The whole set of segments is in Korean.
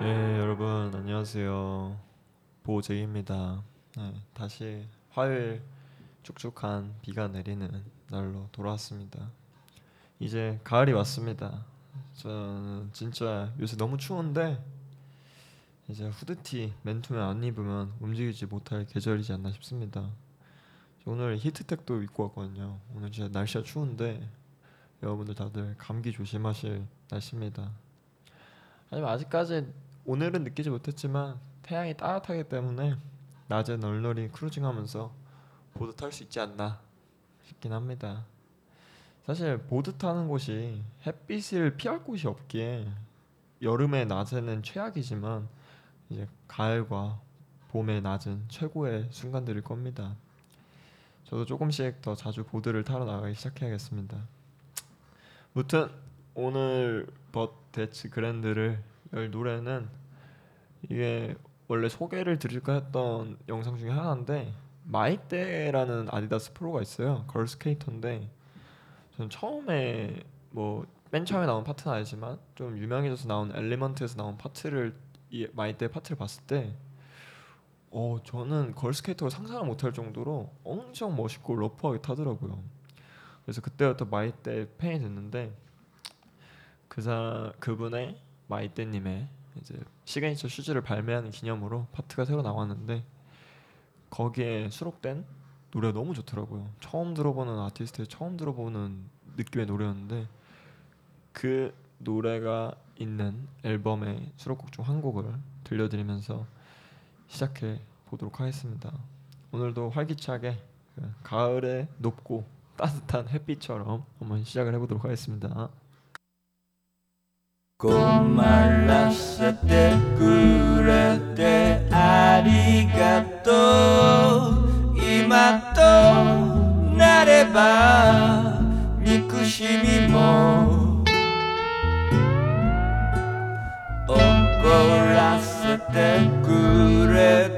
예, 여러분 안녕하세요. 보제입니다. 네, 다시 화요일 축축한 비가 내리는 날로 돌아왔습니다. 이제 가을이 왔습니다. 저는 진짜 요새 너무 추운데 이제 후드티 맨투맨 안 입으면 움직이지 못할 계절이지 않나 싶습니다. 오늘 히트텍도 입고 왔거든요. 오늘 진짜 날씨가 추운데 여러분들 다들 감기 조심하실 날씨입니다. 하지만 아직까지 오늘은 느끼지 못했지만 태양이 따뜻하기 때문에 낮에 널널히 크루징하면서 보드 탈 수 있지 않나 싶긴 합니다. 사실 보드 타는 곳이 햇빛을 피할 곳이 없기에 여름의 낮에는 최악이지만 이제 가을과 봄의 낮은 최고의 순간들일 겁니다. 저도 조금씩 더 자주 보드를 타러 나가기 시작해야겠습니다. 무튼 오늘 But That's Grand를 열 노래는 이게 원래 소개를 드릴까 했던 영상 중에 하나인데 마이떼라는 아디다스 프로가 있어요. girl skater인데 저는 처음에 뭐 맨 처음에 나온 파트는 아니지만 좀 유명해져서 나온 엘리먼트에서 나온 파트를 이 마이떼 파트를 봤을 때 어, 저는 girl skater를 상상을 못할 정도로 엄청 멋있고 러프하게 타더라고요. 그래서 그때부터 마이떼 팬이 됐는데 그사 그분의 마이떼님의 이제 시그니처 슈즈를 발매하는 기념으로 파트가 새로 나왔는데 거기에 수록된 노래가 너무 좋더라고요. 처음 들어보는 아티스트의 처음 들어보는 느낌의 노래였는데 그 노래가 있는 앨범의 수록곡 중 한 곡을 들려드리면서 시작해 보도록 하겠습니다. 오늘도 활기차게 그 가을의 높고 따뜻한 햇빛처럼 한번 시작을 해보도록 하겠습니다. 困らせてくれてありがとう今となれば憎しみも怒らせてくれて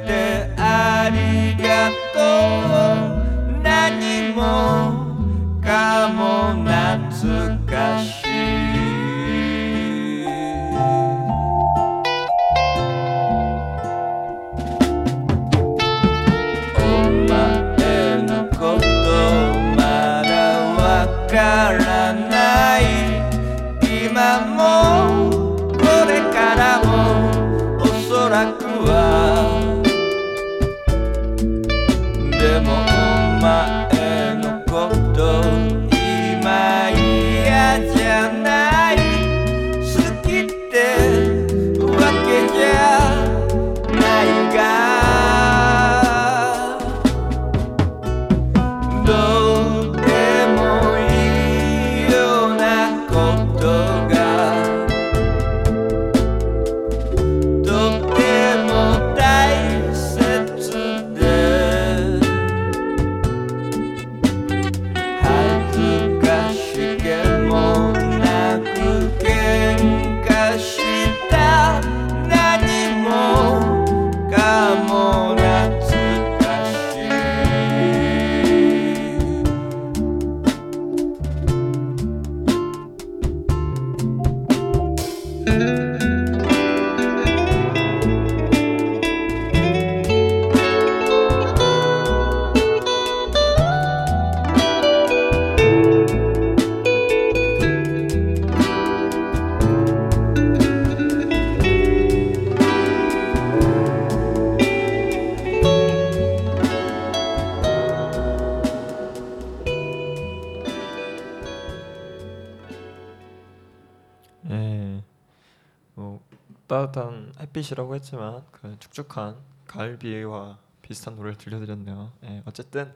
햇빛이라고 했지만 그 축축한 가을 비와 비슷한 노래를 들려드렸네요. 예, 어쨌든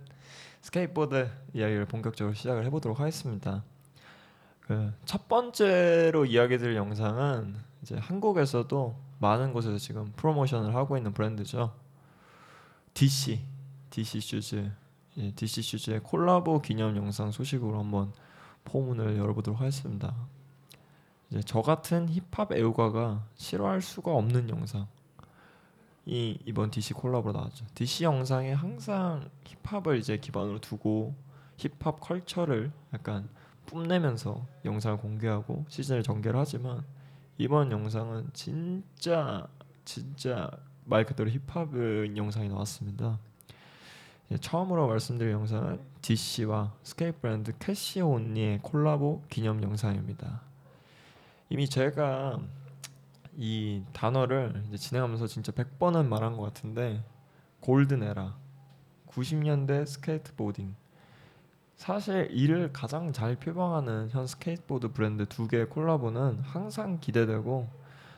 스케이트보드 이야기를 본격적으로 시작을 해보도록 하겠습니다. 그 첫 번째로 이야기드릴 영상은 이제 한국에서도 많은 곳에서 지금 프로모션을 하고 있는 브랜드죠. DC, DC 슈즈, 예, DC 슈즈의 콜라보 기념 영상 소식으로 한번 포문을 열어보도록 하겠습니다. 이제 저 같은 힙합 애호가가 싫어할 수가 없는 영상. 이 이번 DC 콜라보로 나왔죠. DC 영상에 항상 힙합을 이제 기반으로 두고 힙합 culture를 약간 뽐내면서 영상을 공개하고 시즌을 전개를 하지만 이번 영상은 진짜 진짜 말 그대로 힙합 영상이 나왔습니다. 예, 처음으로 말씀드릴 영상은 DC와 스케이트 브랜드 Cash Only의 콜라보 기념 영상입니다. 이미 제가 이 단어를 이제 진행하면서 진짜 100번은 말한 것 같은데 golden era 90년대 skateboarding 사실 이를 가장 잘 표방하는 현 스케이트보드 브랜드 두 개의 콜라보는 항상 기대되고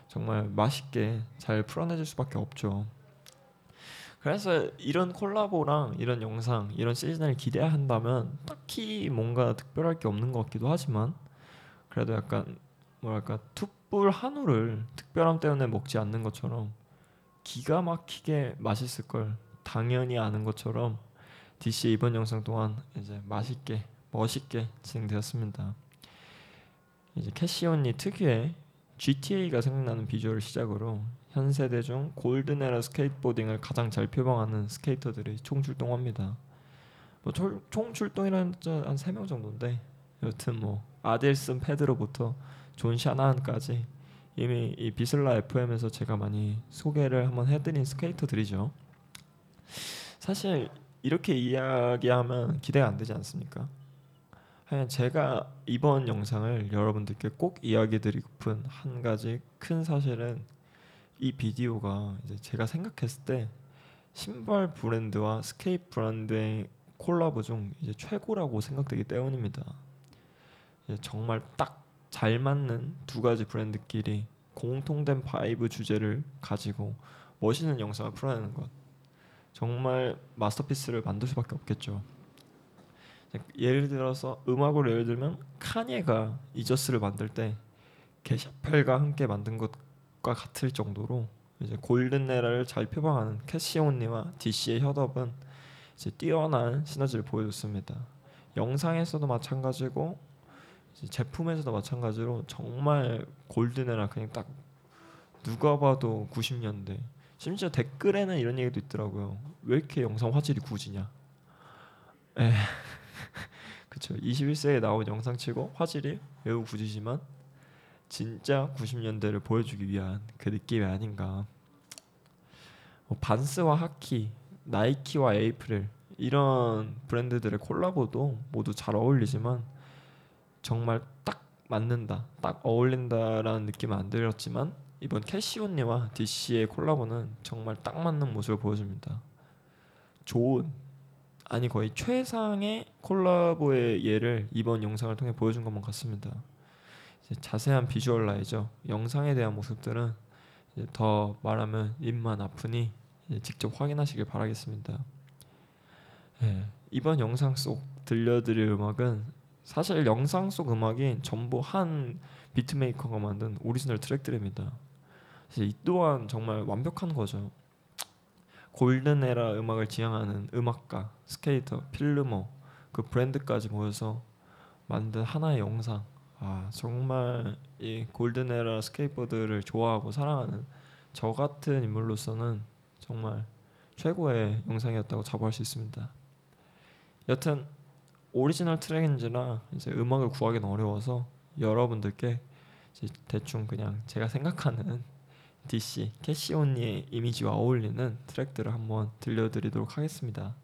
정말 맛있게 잘 풀어내질 수밖에 없죠. 그래서 이런 콜라보랑 이런 영상, 이런 시즌을 기대한다면 딱히 뭔가 특별할 게 없는 것 같기도 하지만 그래도 약간 뭐랄까 투뿔 한우를 특별함 때문에 먹지 않는 것처럼 기가 막히게 맛있을 걸 당연히 아는 것처럼 DC의 이번 영상 또한 이제 맛있게 멋있게 진행되었습니다. 이제 Cash Only 특유의 GTA가 생각나는 비주얼을 시작으로 현 세대 중 golden era skateboarding을 가장 잘 표방하는 스케이터들이 총출동합니다. 뭐 총출동이라는 한 세 명 정도인데 여튼 뭐 아델슨 페드로부터 존 샤나한까지 이미 이 비슬라 FM에서 제가 많이 소개를 한번 해드린 스케이터들이죠. 사실 이렇게 이야기하면 기대가 안 되지 않습니까? 하여 제가 이번 영상을 여러분들께 꼭 이야기드리고픈 한 가지 큰 사실은 이 비디오가 이제 제가 생각했을 때 신발 브랜드와 스케이트 브랜드의 콜라보 중 이제 최고라고 생각되기 때문입니다. 정말 딱 잘 맞는 두 가지 브랜드끼리 공통된 vibe 주제를 가지고 멋있는 영상을 풀어내는 것 정말 masterpiece를 만들 수밖에 없겠죠. 예를 들어서 음악으로 예를 들면 칸예가 Yeezus를 만들 때 게사펠과 함께 만든 것과 같을 정도로 이제 골든 에라를 잘 표방하는 캐시온니와 DC의 협업은 이제 뛰어난 시너지를 보여줬습니다. 영상에서도 마찬가지고 제품에서도 마찬가지로 정말 골든에라 그냥 딱 누가 봐도 90년대 심지어 댓글에는 이런 얘기도 있더라고요. 왜 이렇게 영상 화질이 굳이냐? 에 그쵸 21세기에 나온 영상치고 화질이 매우 굳이지만 진짜 90년대를 보여주기 위한 그 느낌이 아닌가. 뭐 반스와 하키, 나이키와 에이프릴 이런 브랜드들의 콜라보도 모두 잘 어울리지만 정말 딱 맞는다, 딱 어울린다라는 느낌은 안 들었지만 이번 캐시온니와 DC의 콜라보는 정말 딱 맞는 모습을 보여줍니다. 좋은 아니 거의 최상의 콜라보의 예를 이번 영상을 통해 보여준 것만 같습니다. 자세한 visualizer 영상에 대한 모습들은 더 말하면 입만 아프니 직접 확인하시길 바라겠습니다. 네, 이번 영상 속 들려드릴 음악은 사실 영상 속 음악이 전부 한 beatmaker가 만든 오리지널 트랙들입니다. 이 또한 정말 완벽한 거죠. golden era 음악을 지향하는 음악가, 스케이터, filmer 그 브랜드까지 모여서 만든 하나의 영상. 아 정말 이 golden era 스케이트보드를 좋아하고 사랑하는 저 같은 인물로서는 정말 최고의 영상이었다고 자부할 수 있습니다. 여튼 오리지널 트랙인지라 이제 음악을 구하기는 어려워서 여러분들께 대충 그냥 제가 생각하는 DC Cash Only의 이미지와 어울리는 트랙들을 한번 들려드리도록 하겠습니다.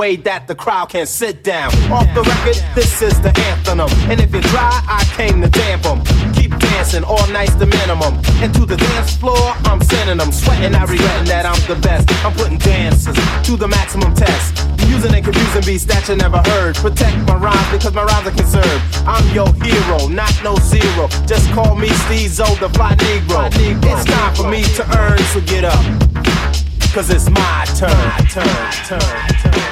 Way that the crowd can sit down. Off the record, this is the anthem. And if you're dry, I came to damp 'em. Keep dancing, all night's the minimum. And to the dance floor, I'm sending them. Sweating, I regretting that I'm the best. I'm putting dancers to the maximum test. Using and confusing beats that you never heard. Protect my rhymes because my rhymes are conserved. I'm your hero, not no zero. Just call me Steezo, the fly Negro. It's time for me to earn, so get up. Cause it's my turn, turn, turn, turn.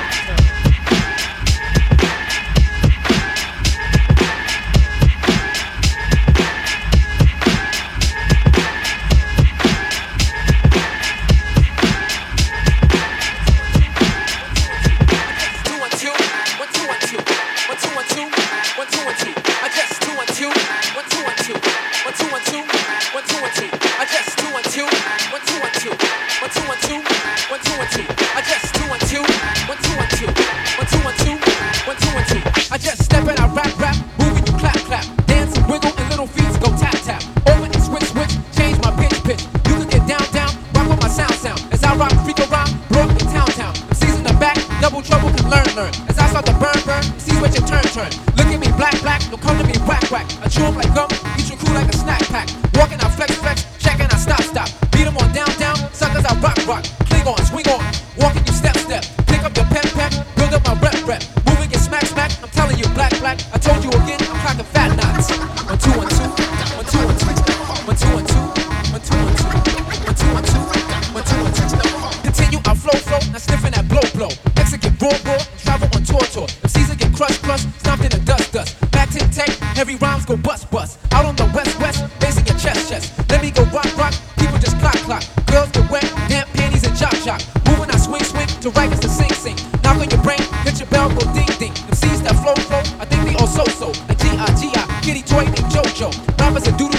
Kitty toy named JoJo. Rappers a doodle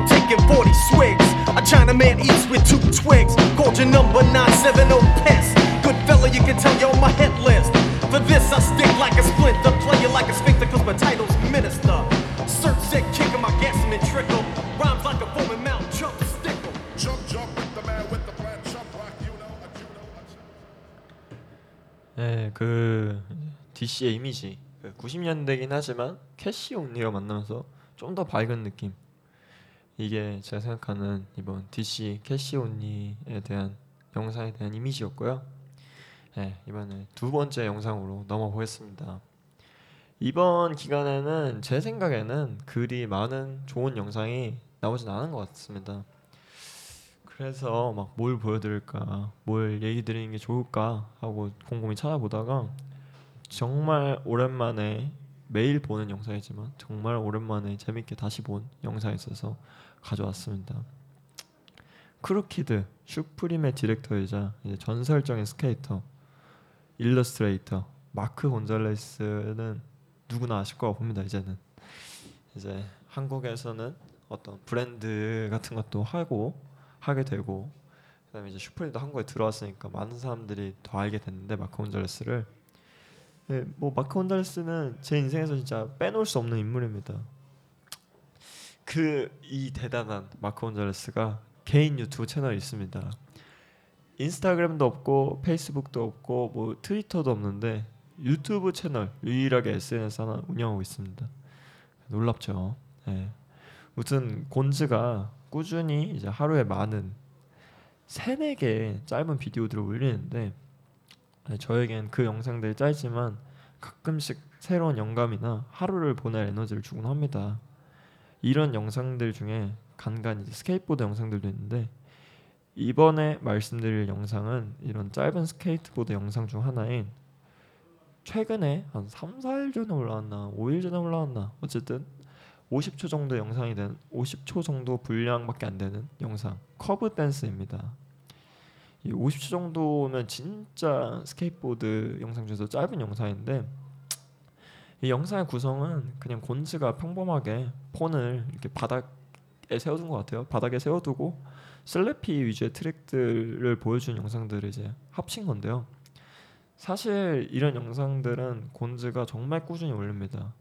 I'm taking 40 swigs. A Chinaman eats with two twigs. Called your number 970 piss. Good fella, you can tell you're on my hit list. For this, I stick like a splinter. Play you like a sphincter, cause my title's minister. Search sick, kicking my gasoline trickle. Rhymes like a foaming mouth, jump, stickle. Jump, jump with the man with the plan. Jump rock, you know, a judo, a 네, 그 DC의 이미지 그 90년대긴 하지만 캐시 온리와 만나면서 좀 더 밝은 느낌. 이게 제가 생각하는 이번 DC 캐시 온리에 대한 영상에 대한 이미지였고요. 네, 이번에 두 번째 영상으로 넘어보겠습니다. 이번 기간에는 제 생각에는 그리 많은 좋은 영상이 나오진 않은 것 같습니다. 그래서 막 뭘 보여드릴까, 뭘 얘기 드리는 게 좋을까 하고 곰곰이 찾아보다가 정말 오랜만에 매일 보는 영상이지만 정말 오랜만에 재밌게 다시 본 영상이 있어서 가져왔습니다. Krooked 슈프림의 디렉터이자 전설적인 스케이터 일러스트레이터 마크 곤잘레스는 누구나 아실 거라고 봅니다. 이제는 이제 한국에서는 어떤 브랜드 같은 것도 하고 하게 되고 그다음에 이제 슈프림도 한국에 들어왔으니까 많은 사람들이 더 알게 됐는데 마크 곤잘레스를 네, 뭐 마크 혼잘레스는 제 인생에서 진짜 빼놓을 수 없는 인물입니다. 그 이 대단한 마크 혼잘레스가 개인 유튜브 채널이 있습니다. 인스타그램도 없고 페이스북도 없고 뭐 트위터도 없는데 유튜브 채널 유일하게 SNS 하나 운영하고 있습니다. 놀랍죠. 예. 무튼 곤즈가 꾸준히 이제 하루에 많은 세네 개 짧은 비디오들을 올리는데 네, 저에겐 그 영상들이 짧지만 가끔씩 새로운 영감이나 하루를 보낼 에너지를 주곤 합니다. 이런 영상들 중에 간간히 스케이트보드 영상들도 있는데 이번에 말씀드릴 영상은 이런 짧은 스케이트보드 영상 중 하나인 최근에 한 3, 4일 전에 올라왔나 5일 전에 올라왔나 어쨌든 50초 정도 영상이 된 50초 정도 분량밖에 안 되는 영상 Curb Dance입니다. 이 50초 정도면 진짜 스케이트보드 영상 중에서 짧은 영상인데 이 영상의 구성은 그냥 곤즈가 평범하게 폰을 이렇게 바닥에 세워둔 것 같아요. 바닥에 세워두고 slappy 위주의 트랙들을 보여준 영상들을 이제 합친 건데요. 사실 이런 영상들은 곤즈가 정말 꾸준히 올립니다.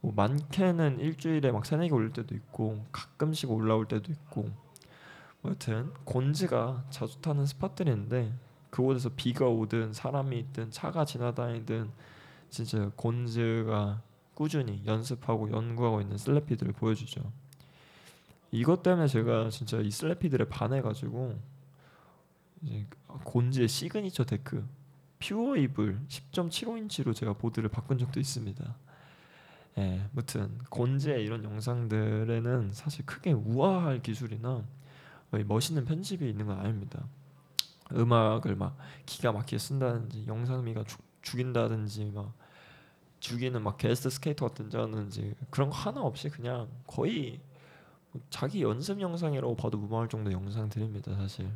뭐 많게는 일주일에 막 세네 개 올릴 때도 있고 가끔씩 올라올 때도 있고 뭐 여튼 곤즈가 자주 타는 spot들이 있는데 그곳에서 비가 오든 사람이 있든 차가 지나다니든 진짜 곤즈가 꾸준히 연습하고 연구하고 있는 slappy들을 보여주죠. 이것 때문에 제가 진짜 이 slappy들에 반해가지고 이제 곤즈의 시그니처 데크 Pure Evil 10.75인치로 제가 보드를 바꾼 적도 있습니다. 예, 무튼 곤즈의 이런 영상들에는 사실 크게 우아할 기술이나 뭐 멋있는 편집이 있는 건 아닙니다. 음악을 막 기가 막히게 쓴다든지 영상미가 죽, 죽인다든지 막 죽이는 막 게스트 스케이터 같은지 그런 거 하나 없이 그냥 거의 뭐 자기 연습 영상이라고 봐도 무방할 정도 영상들입니다 사실.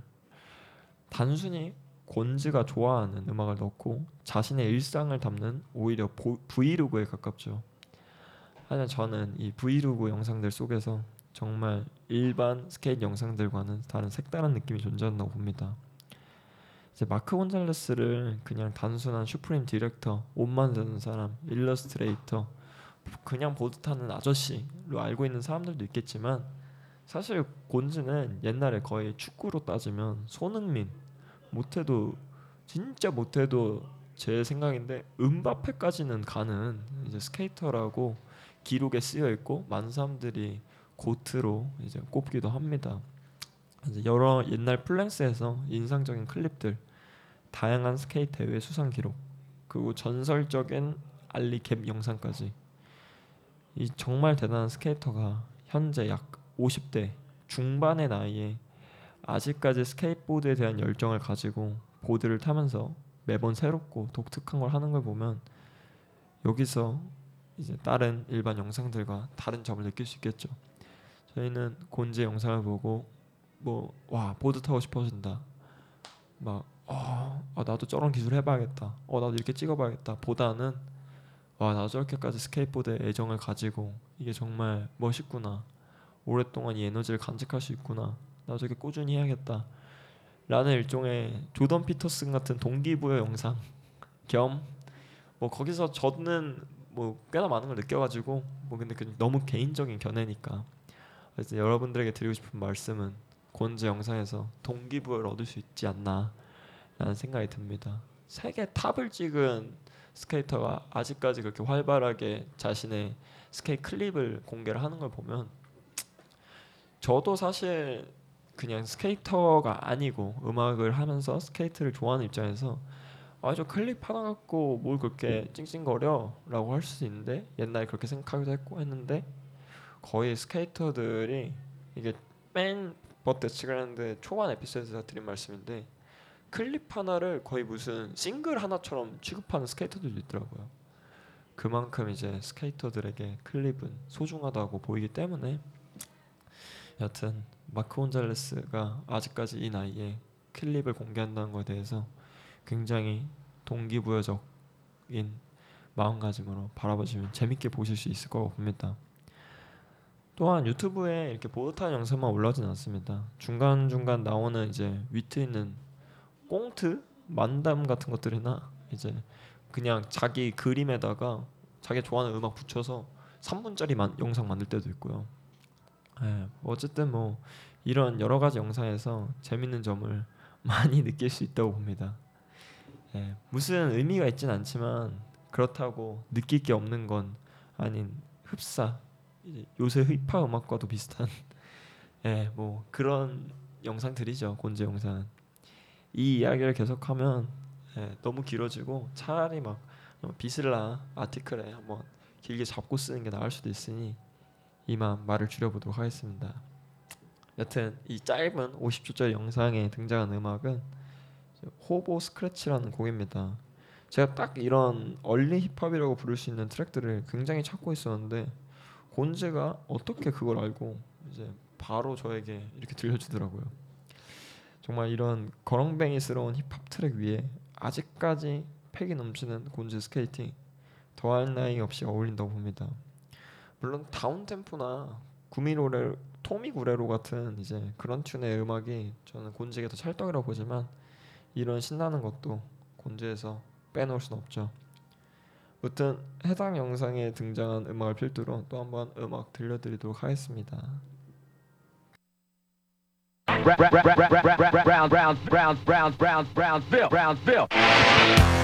단순히 곤즈가 좋아하는 음악을 넣고 자신의 일상을 담는 오히려 보, 브이로그에 가깝죠. 하지만 저는 이 브이로그 영상들 속에서 정말 일반 스케이트 영상들과는 다른 색다른 느낌이 존재한다고 봅니다 이제 마크 곤잘레스를 그냥 단순한 슈프림 디렉터, 옷 만드는 사람, 일러스트레이터, 그냥 보드 타는 아저씨로 알고 있는 사람들도 있겠지만 사실 곤즈는 옛날에 거의 축구로 따지면 손흥민 못해도 진짜 못해도 제 생각인데 음바페까지는 가는 이제 스케이터라고 기록에 쓰여 있고 많은 사람들이 GOAT로 이제 꼽기도 합니다. 이제 여러 옛날 플랜스에서 인상적인 클립들 다양한 스케이트 대회 수상 기록 그리고 전설적인 ollie gap 영상까지 이 정말 대단한 스케이터가 현재 약 50대 중반의 나이에 아직까지 스케이트보드에 대한 열정을 가지고 보드를 타면서 매번 새롭고 독특한 걸 하는 걸 보면 여기서 이제 다른 일반 영상들과 다른 점을 느낄 수 있겠죠. 저희는 곤즈 영상을 보고 뭐 와 보드 타고 싶어진다. 막 어, 아, 나도 저런 기술 해봐야겠다. 어, 나도 이렇게 찍어봐야겠다. 보다는 와, 나 저렇게까지 스케이트보드에 애정을 가지고 이게 정말 멋있구나. 오랫동안 이 에너지를 간직할 수 있구나. 나 저게 꾸준히 해야겠다. 라는 일종의 조던 피터슨 같은 동기부여 영상 겸 뭐 거기서 저는 뭐 꽤나 많은 걸 느껴가지고 뭐 근데 그 너무 개인적인 견해니까 그래서 여러분들에게 드리고 싶은 말씀은 곤즈 영상에서 동기부여를 얻을 수 있지 않나 라는 생각이 듭니다. 세계 탑을 찍은 스케이터가 아직까지 그렇게 활발하게 자신의 스케이트 클립을 공개를 하는 걸 보면 저도 사실 그냥 스케이터가 아니고 음악을 하면서 스케이트를 좋아하는 입장에서 아저 클립 하나 갖고 뭘 그렇게 찡찡거려라고 할 수 있는데 옛날에 그렇게 생각하기도 했고 했는데 거의 스케이터들이 이게 맨 But That's Grand 초반 에피소드에서 드린 말씀인데 클립 하나를 거의 무슨 싱글 하나처럼 취급하는 스케이터들도 있더라고요. 그만큼 이제 스케이터들에게 클립은 소중하다고 보이기 때문에 여튼 마크 혼잘레스가 아직까지 이 나이에 클립을 공개한다는 것에 대해서 굉장히 동기부여적인 마음가짐으로 바라보시면 재밌게 보실 수 있을 거라고 봅니다. 또한 유튜브에 이렇게 보드타임 영상만 올라오진 않습니다. 중간 중간 나오는 이제 위트 있는 꽁트 만담 같은 것들이나 이제 그냥 자기 그림에다가 자기 좋아하는 음악 붙여서 3분짜리 만, 영상 만들 때도 있고요. 예, 뭐 어쨌든 뭐 이런 여러 가지 영상에서 재밌는 점을 많이 느낄 수 있다고 봅니다. 예, 무슨 의미가 있진 않지만 그렇다고 느낄 게 없는 건 아닌 흡사 요새 힙합 음악과도 비슷한 예, 뭐 그런 영상들이죠 곤제 영상. 이 이야기를 계속하면 예, 너무 길어지고 차라리 막 비슬라 아티클에 한번 길게 잡고 쓰는 게 나을 수도 있으니 이만 말을 줄여보도록 하겠습니다. 여튼 이 짧은 50초짜리 영상에 등장한 음악은 호보 스크래치라는 곡입니다. 제가 딱 이런 얼리 힙합이라고 부를 수 있는 트랙들을 굉장히 찾고 있었는데 곤즈가 어떻게 그걸 알고 이제 바로 저에게 이렇게 들려주더라고요. 정말 이런 거렁뱅이스러운 힙합 트랙 위에 아직까지 패기 넘치는 곤즈 스케이팅 더할 나위 없이 어울린다고 봅니다. 물론 downtempo나 구미노레 토미 게레로 같은 이제 그런 tune의 음악이 저는 곤즈에게 더 찰떡이라고 보지만 이런 신나는 것도 곤즈에서 빼놓을 수는 없죠. 무튼 해당 영상에 등장한 음악을 필두로 또 한번 음악 들려드리도록 하겠습니다. Brownsville, Brownsville.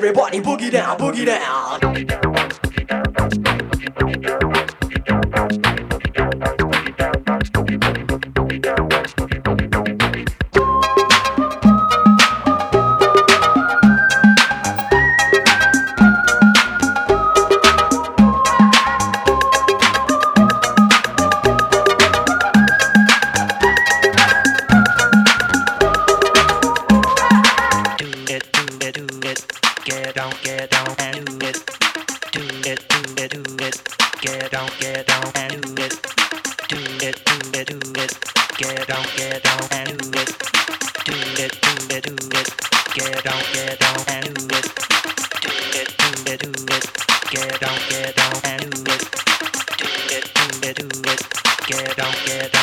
Everybody, boogie down, boogie down. Get on, get on and do it. Do it, do it, do it. Get on, get on and do it. Do it, do it, do it. Get on, get on and do it. Do it, do it, do it. Get on, get on and do it. Do it, do it, do it. Get on, get on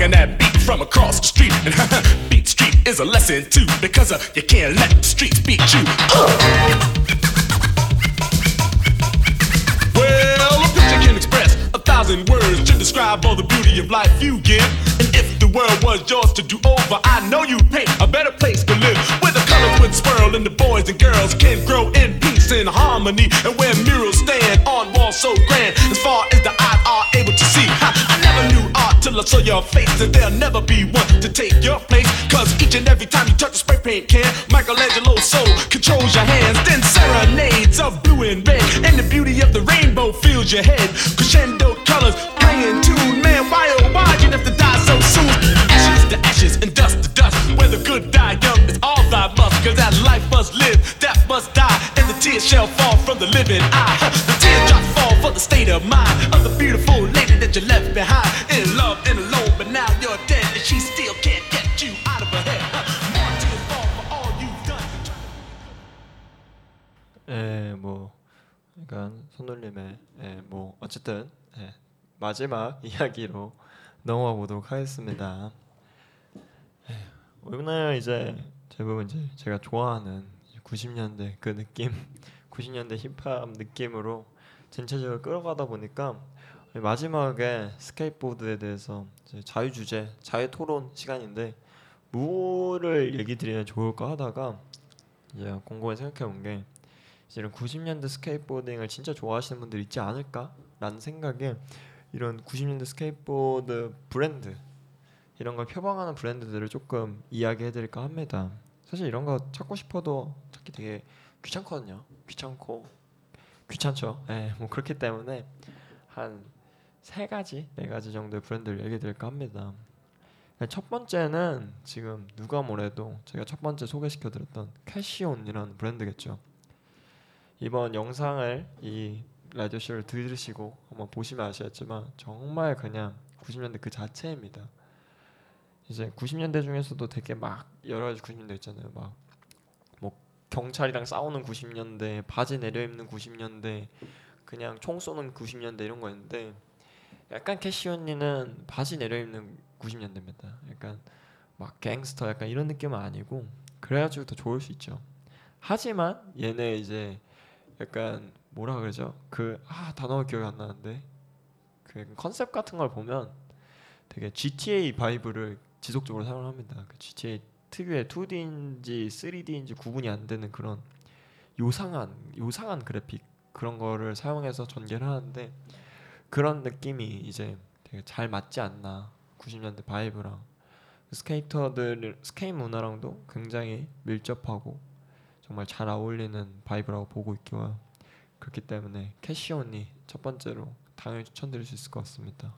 rocking that beat from across the street. And Beat Street is a lesson too, because uh, you can't let the streets beat you. Well, a picture can express a thousand words to describe all the beauty of life you give. And if the world was yours to do over, I know you'd paint a better place to live. Where the colors would swirl and the boys and girls can grow in peace and harmony. And where murals stand on walls so grand, as far as the eye are able to till I saw your face, and there'll never be one to take your place. Cause each and every time you touch a spray paint can, Michelangelo's soul controls your hands. Then serenades of blue and red, and the beauty of the rainbow fills your head. Crescendo colors playing tune, man. Why oh why you have to die so soon? Ashes to ashes and dust to dust. Where the good die young is all thy must. Cause that life must live, death must die, and the tears shall fall from the living eye. The teardrops fall for the state of mind of the beautiful lady that you left behind. 예, 뭐 그러니까 손놀림의 예, 뭐 어쨌든 예, 마지막 이야기로 넘어가 보도록 하겠습니다. 예, 오늘 이제 대부분 이제 제가 좋아하는 90년대 그 느낌, 90년대 힙합 느낌으로 전체적으로 끌어가다 보니까 마지막에 스케이트보드에 대해서 자유 주제, 자유 토론 시간인데 뭐를 얘기 드리면 좋을까 하다가 이제 곰곰이 생각해 본 게 이런 90년대 스케이트보딩을 진짜 좋아하시는 분들 있지 않을까라는 생각에 이런 90년대 스케이트보드 브랜드 이런 걸 표방하는 브랜드들을 조금 이야기해드릴까 합니다. 사실 이런 거 찾고 싶어도 찾기 되게 귀찮거든요. 귀찮고 귀찮죠. 예, 뭐 그렇기 때문에 한 세 가지, 네 가지 정도의 브랜드를 얘기드릴까 합니다. 첫 번째는 지금 누가 뭐래도 제가 첫 번째 소개시켜드렸던 캐시온이라는 브랜드겠죠. 이번 영상을 이 라디오 쇼를 들으시고 한번 보시면 아시겠지만 정말 그냥 90년대 그 자체입니다. 이제 90년대 중에서도 되게 막 여러 가지 90년대 있잖아요. 막 뭐 경찰이랑 싸우는 90년대, 바지 내려 입는 90년대, 그냥 총 쏘는 90년대 이런 거 있는데 약간 캐시온니는 바지 내려 입는 90년대입니다. 약간 막 갱스터 약간 이런 느낌은 아니고 그래가지고 더 좋을 수 있죠. 하지만 얘네 이제 약간 뭐라 그러죠? 그 아 단어가 기억이 안 나는데 그 컨셉 같은 걸 보면 되게 GTA vibe를 지속적으로 사용합니다. 그 GTA 특유의 2D인지 3D인지 구분이 안 되는 그런 요상한 요상한 그래픽 그런 거를 사용해서 전개를 하는데 그런 느낌이 이제 되게 잘 맞지 않나 90년대 vibe랑 스케이터들 스케이트 문화랑도 굉장히 밀접하고 정말 잘 어울리는 vibe라고 보고 있고요. 그렇기 때문에 Cash Only가 첫 번째로 당연히 추천드릴 수 있을 것 같습니다.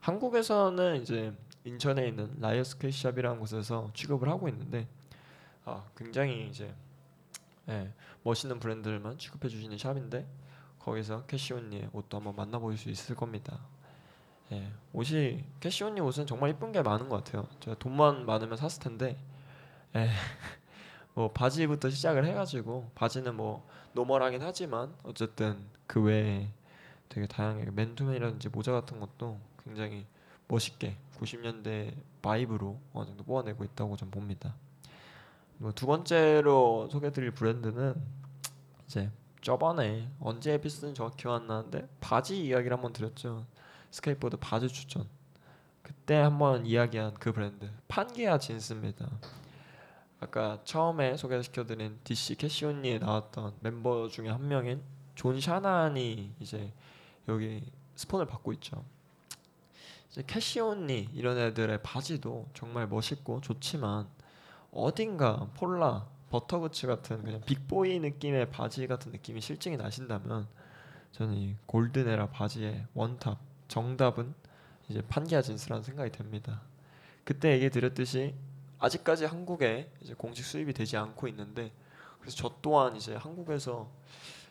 한국에서는 이제 인천에 있는 라이어스 스케이트샵이라는 곳에서 취급을 하고 있는데 아, 굉장히 이제 예, 멋있는 브랜드들만 취급해 주시는 샵인데 거기서 Cash Only의 옷도 한번 만나볼 수 있을 겁니다. 예, 옷이 Cash Only 옷은 정말 이쁜 게 많은 것 같아요. 제가 돈만 많으면 샀을 텐데, 예, 뭐 바지부터 시작을 해가지고 바지는 뭐 normal하긴 하지만 어쨌든 그 외에 되게 다양하게 맨투맨이라든지 모자 같은 것도 굉장히 멋있게 90년대 vibe로 어느 정도 뽑아내고 있다고 좀 봅니다. 뭐 두 번째로 소개드릴 브랜드는 이제 저번에 언제 에피소드는 정확히 기억 안 나는데 바지 이야기를 한번 드렸죠. 스케이트보드 바지 추천. 그때 한번 이야기한 그 브랜드 판게아 진스입니다. 아까 처음에 소개시켜드린 DC Cash Only에 나왔던 멤버 중에 한 명인 존 샤난이 이제 여기 스폰을 받고 있죠. 이제 Cash Only 이런 애들의 바지도 정말 멋있고 좋지만 어딘가 Polar, Butter Goods 같은 그냥 Big Boy 느낌의 바지 같은 느낌이 싫증이 나신다면 저는 이 golden era 바지의 원탑 정답은 이제 Pangea Jeans라는 생각이 듭니다. 그때 얘기 드렸듯이 아직까지 한국에 이제 공식 수입이 되지 않고 있는데 그래서 저 또한 이제 한국에서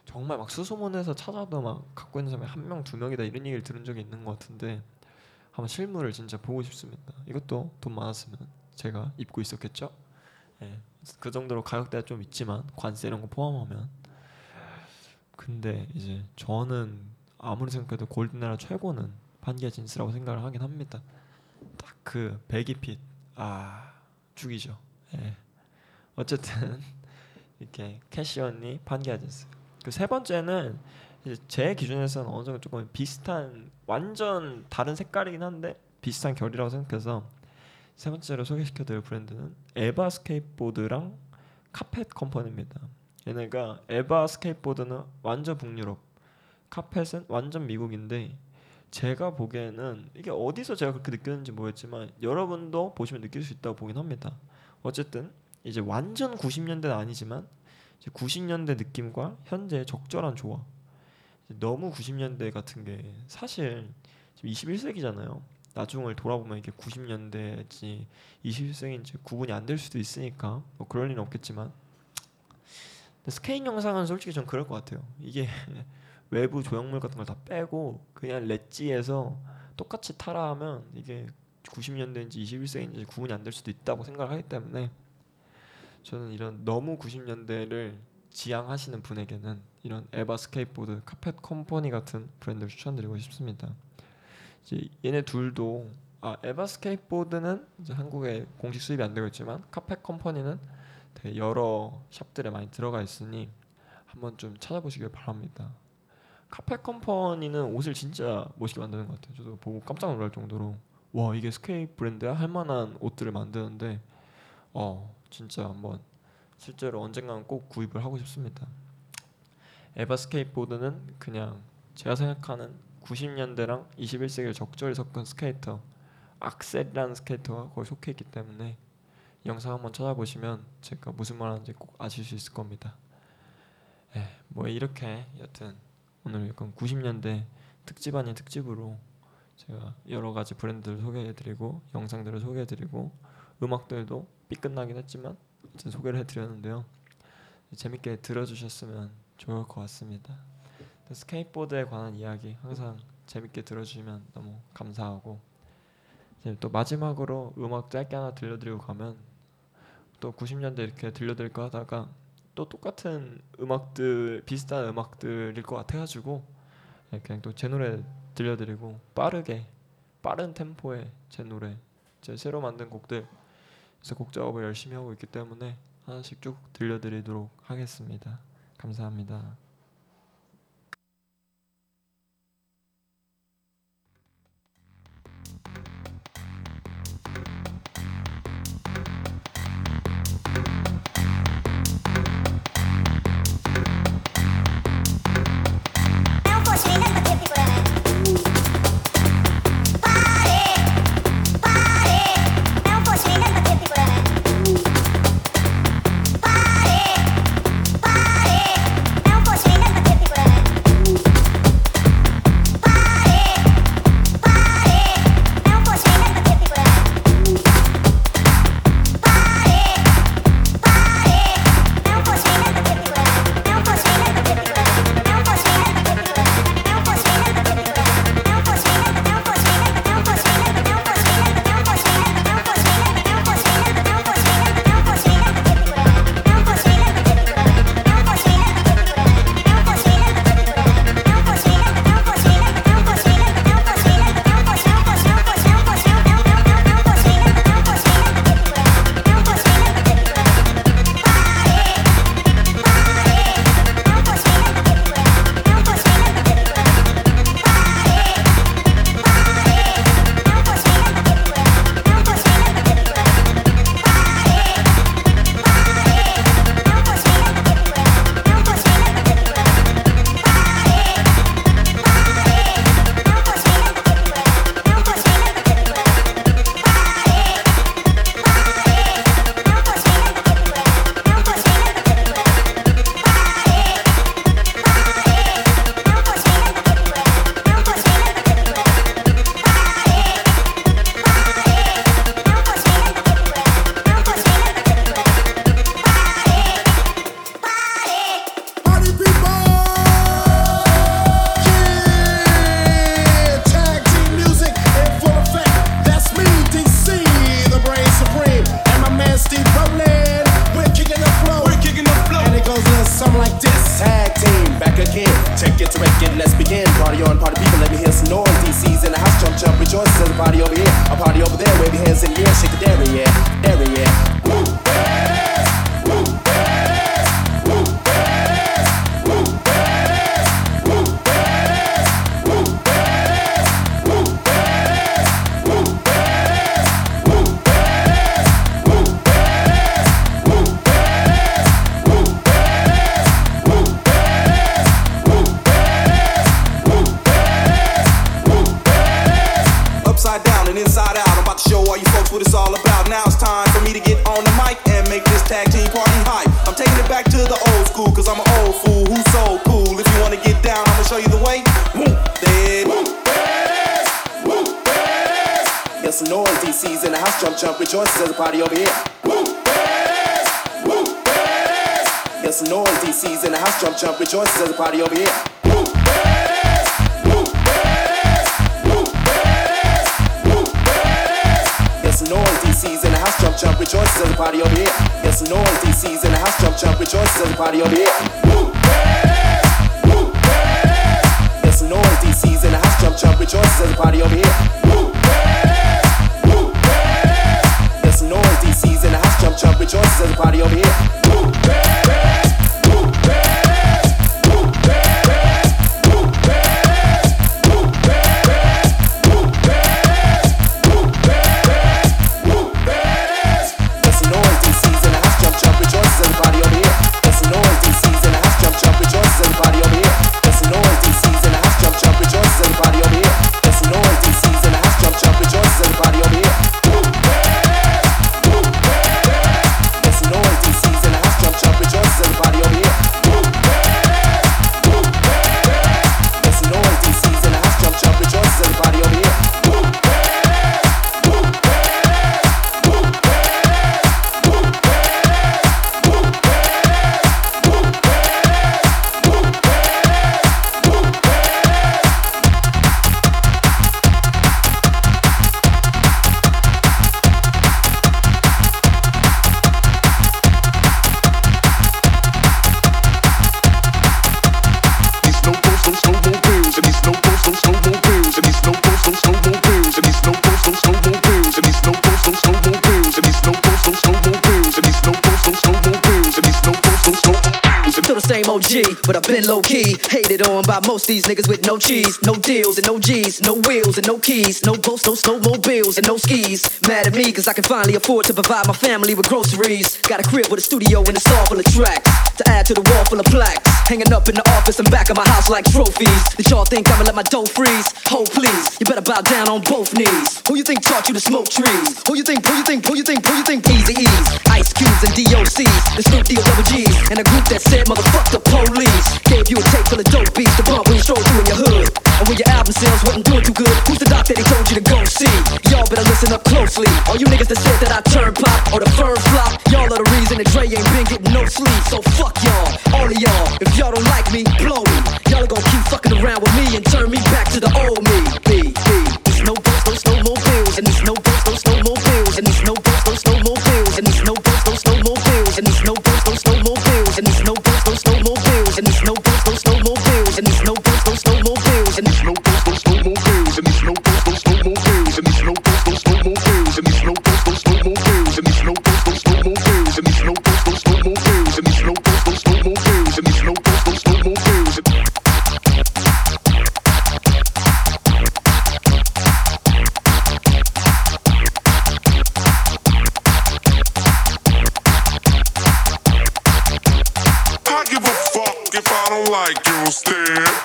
정말 막 수소문해서 찾아도 막 갖고 있는 사람이 한 명 두 명이다 이런 얘기를 들은 적이 있는 것 같은데 한번 실물을 진짜 보고 싶습니다. 이것도 돈 많았으면 제가 입고 있었겠죠? 예, 그 정도로 가격대가 좀 있지만 관세 이런 거 포함하면 근데 이제 저는 아무리 생각해도 골든에라 최고는 Pangea Jeans라고 생각을 하긴 합니다. 딱 그 baggy fit 아 죽이죠. 예. 어쨌든 이렇게 Cash Only, Pangea Jeans. 그 세 번째는 제 기준에서는 어느 정도 조금 비슷한 완전 다른 색깔이긴 한데 비슷한 결이라고 생각해서 세 번째로 소개시켜드릴 브랜드는 에바 스케이트보드랑 Carpet Company입니다. 얘네가 에바 스케이트보드는 완전 북유럽, 카펫은 완전 미국인데 제가 보기에는 이게 어디서 제가 그렇게 느꼈는지 모르겠지만 여러분도 보시면 느낄 수 있다고 보긴 합니다. 어쨌든 이제 완전 90년대는 아니지만 이제 90년대 느낌과 현재 적절한 조화. 너무 90년대 같은 게 사실 지금 21세기잖아요. 나중을 돌아보면 이게 90년대인지 21세기인지 구분이 안 될 수도 있으니까 뭐 그럴 리는 없겠지만 스케이트 영상은 솔직히 전 그럴 것 같아요. 이게 외부 조형물 같은 걸 다 빼고 그냥 렛지에서 똑같이 타라 하면 이게 90년대인지 21세기인지 구분이 안 될 수도 있다고 생각을 하기 때문에 저는 이런 너무 90년대를 지향하시는 분에게는 이런 에바 스케이트보드, Carpet Company 같은 브랜드를 추천드리고 싶습니다. 이제 얘네 둘도 아 에바 스케이트보드는 이제 한국에 공식 수입이 안 되고 있지만 Carpet Company는 여러 샵들에 많이 들어가 있으니 한번 좀 찾아보시길 바랍니다. Carpet Company는 옷을 진짜 멋있게 만드는 것 같아요. 저도 보고 깜짝 놀랄 정도로 와 이게 스케이트 브랜드야 할 만한 옷들을 만드는데 어 진짜 한번 실제로 언젠가는 꼭 구입을 하고 싶습니다. 에바 스케이트보드는 그냥 제가 생각하는 90년대랑 21세기를 적절히 섞은 스케이터 악셀이라는 스케이터가 거기 속해 있기 때문에 이 영상 한번 찾아보시면 제가 무슨 말하는지 꼭 아실 수 있을 겁니다. 예, 뭐 이렇게 여튼 오늘 약간 90년대 특집 아닌 특집으로 제가 여러 가지 브랜드를 소개해드리고 영상들을 소개해드리고 음악들도 삐끗나긴 했지만 어쨌든 소개를 해드렸는데요. 재밌게 들어주셨으면 좋을 것 같습니다. 스케이트보드에 관한 이야기 항상 재밌게 들어주시면 너무 감사하고 또 마지막으로 음악 짧게 하나 들려드리고 가면 또 90년대 이렇게 들려드릴까 하다가 또 똑같은 음악들 비슷한 음악들일 것 같아가지고 예, 그냥 또 제 노래 들려드리고 빠르게 빠른 템포의 제 노래 제 새로 만든 곡들 그래서 곡 작업을 열심히 하고 있기 때문에 하나씩 쭉 들려드리도록 하겠습니다. 감사합니다. Party over here. No boats, no snowmobiles and no skis. Mad at me cause I can finally afford to provide my family with groceries. Got a crib with a studio and a star full of tracks to add to the wall full of plaques. Hanging up in the office and back of my house like trophies. Did y'all think I'ma let my dough freeze? Hold please, you better bow down on both knees. Who you think taught you to smoke trees? Who you think, who you think, who you think, who you think easy E's? Ice cubes and DOCs, the Snoop D double G's, and a group that said motherfuck the police. Gave you a tape full of dope beats to bump when you stroll through in your hood. And when your album sales wasn't doing too good, who's the doc that he told you to go see? Y'all better listen up closely. All you niggas that said that I turn pop or the firm flop, y'all are the reason that Dre ain't been getting no sleep. So fuck y'all, all of y'all. If Y'all don't like me, blow me. Y'all are gonna keep fucking around with me and turn me back to the old me. B, B. There's no books, no no more pills, and there's no books, no no more pills, and there's no books, no no more pills, and there's no books, no no more pills, and there's no books, no no more pills, and there's no books, no no more pills, and there's no books, those no more pills, and there's no books, those no more pills, and there's no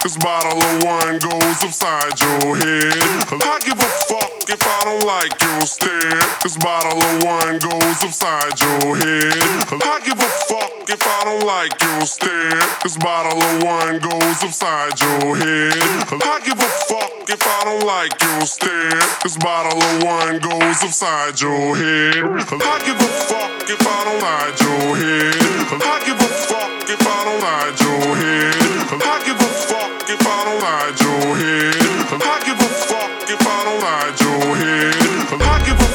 This bottle of wine goes upside your head. I give a fuck if I don't like your stare. This bottle of wine goes upside your head. I give a fuck if I don't like your stare. This bottle of wine goes upside your head. I give a fuck if I don't like your stare. This bottle of wine goes upside your head. I give a fuck if I don't like your head. I give a fuck if I don't like your head. I give a fuck if I don't like your head. I give a fuck if I don't your head. I give a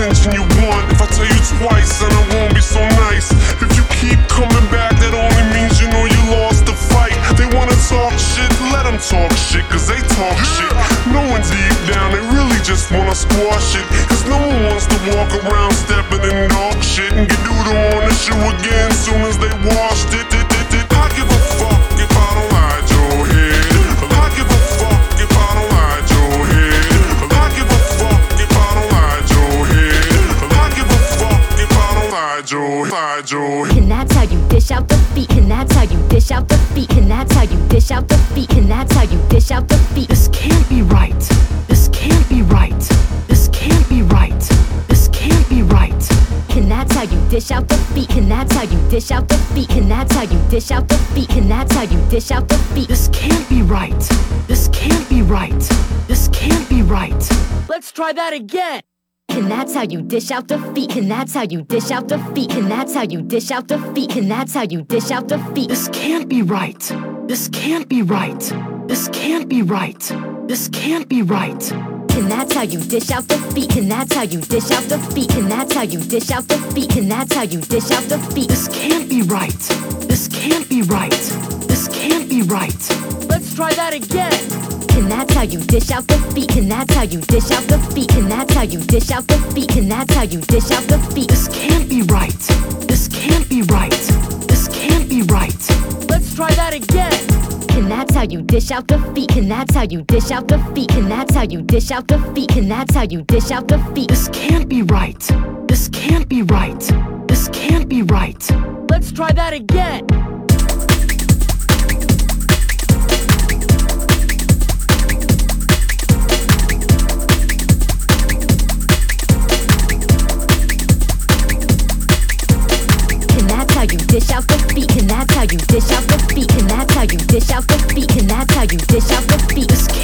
attention you want. If I tell you twice, then I won't be so nice. If you keep coming back, that only means you know you lost the fight. They wanna talk shit, let them talk shit, cause they talk shit. No Knowing deep down, they really just wanna squash it. Cause no one wants to walk around stepping in dog shit and get doodle on the shoe again soon as they washed it. I don't like your like your And that's how you dish out the feet. And that's how you dish out the feet. And that's how you dish out the feet. And that's how you dish out the feet. This can't be right. This can't be right. This can't be right. This can't be right. And that's how you dish out the feet. And that's how you dish out the feet. And that's how you dish out the feet. And that's how you dish out the feet. This can't be right. This can't be right. This can't be right. Let's try that again. And that's how you dish out the feet. And that's how you dish out the feet. And that's how you dish out the feet. And that's how you dish out the feet. This can't be right. This can't be right. This can't be right. This can't be right. And that's how you dish out the feet. And that's how you dish out the feet. And that's how you dish out the feet. And that's how you dish out the feet. This can't be right. This can't be right. This can't be right. Let's try that again. And that's how you dish out the feet. And that's how you dish out the feet. And that's how you dish out the feet. And that's how you dish out the feet. This can't be right. This can't be right. This can't be right. Let's try that again. And that's how you dish out the feet. And that's how you dish out the feet. And that's how you dish out the feet. And that's how you dish out the feet. This can't be right. This can't be right. This can't be right. Let's try that again. you dish out the beat, and that's how you dish out the beat, and that's how you dish out the beat, and that's how you dish out the beat.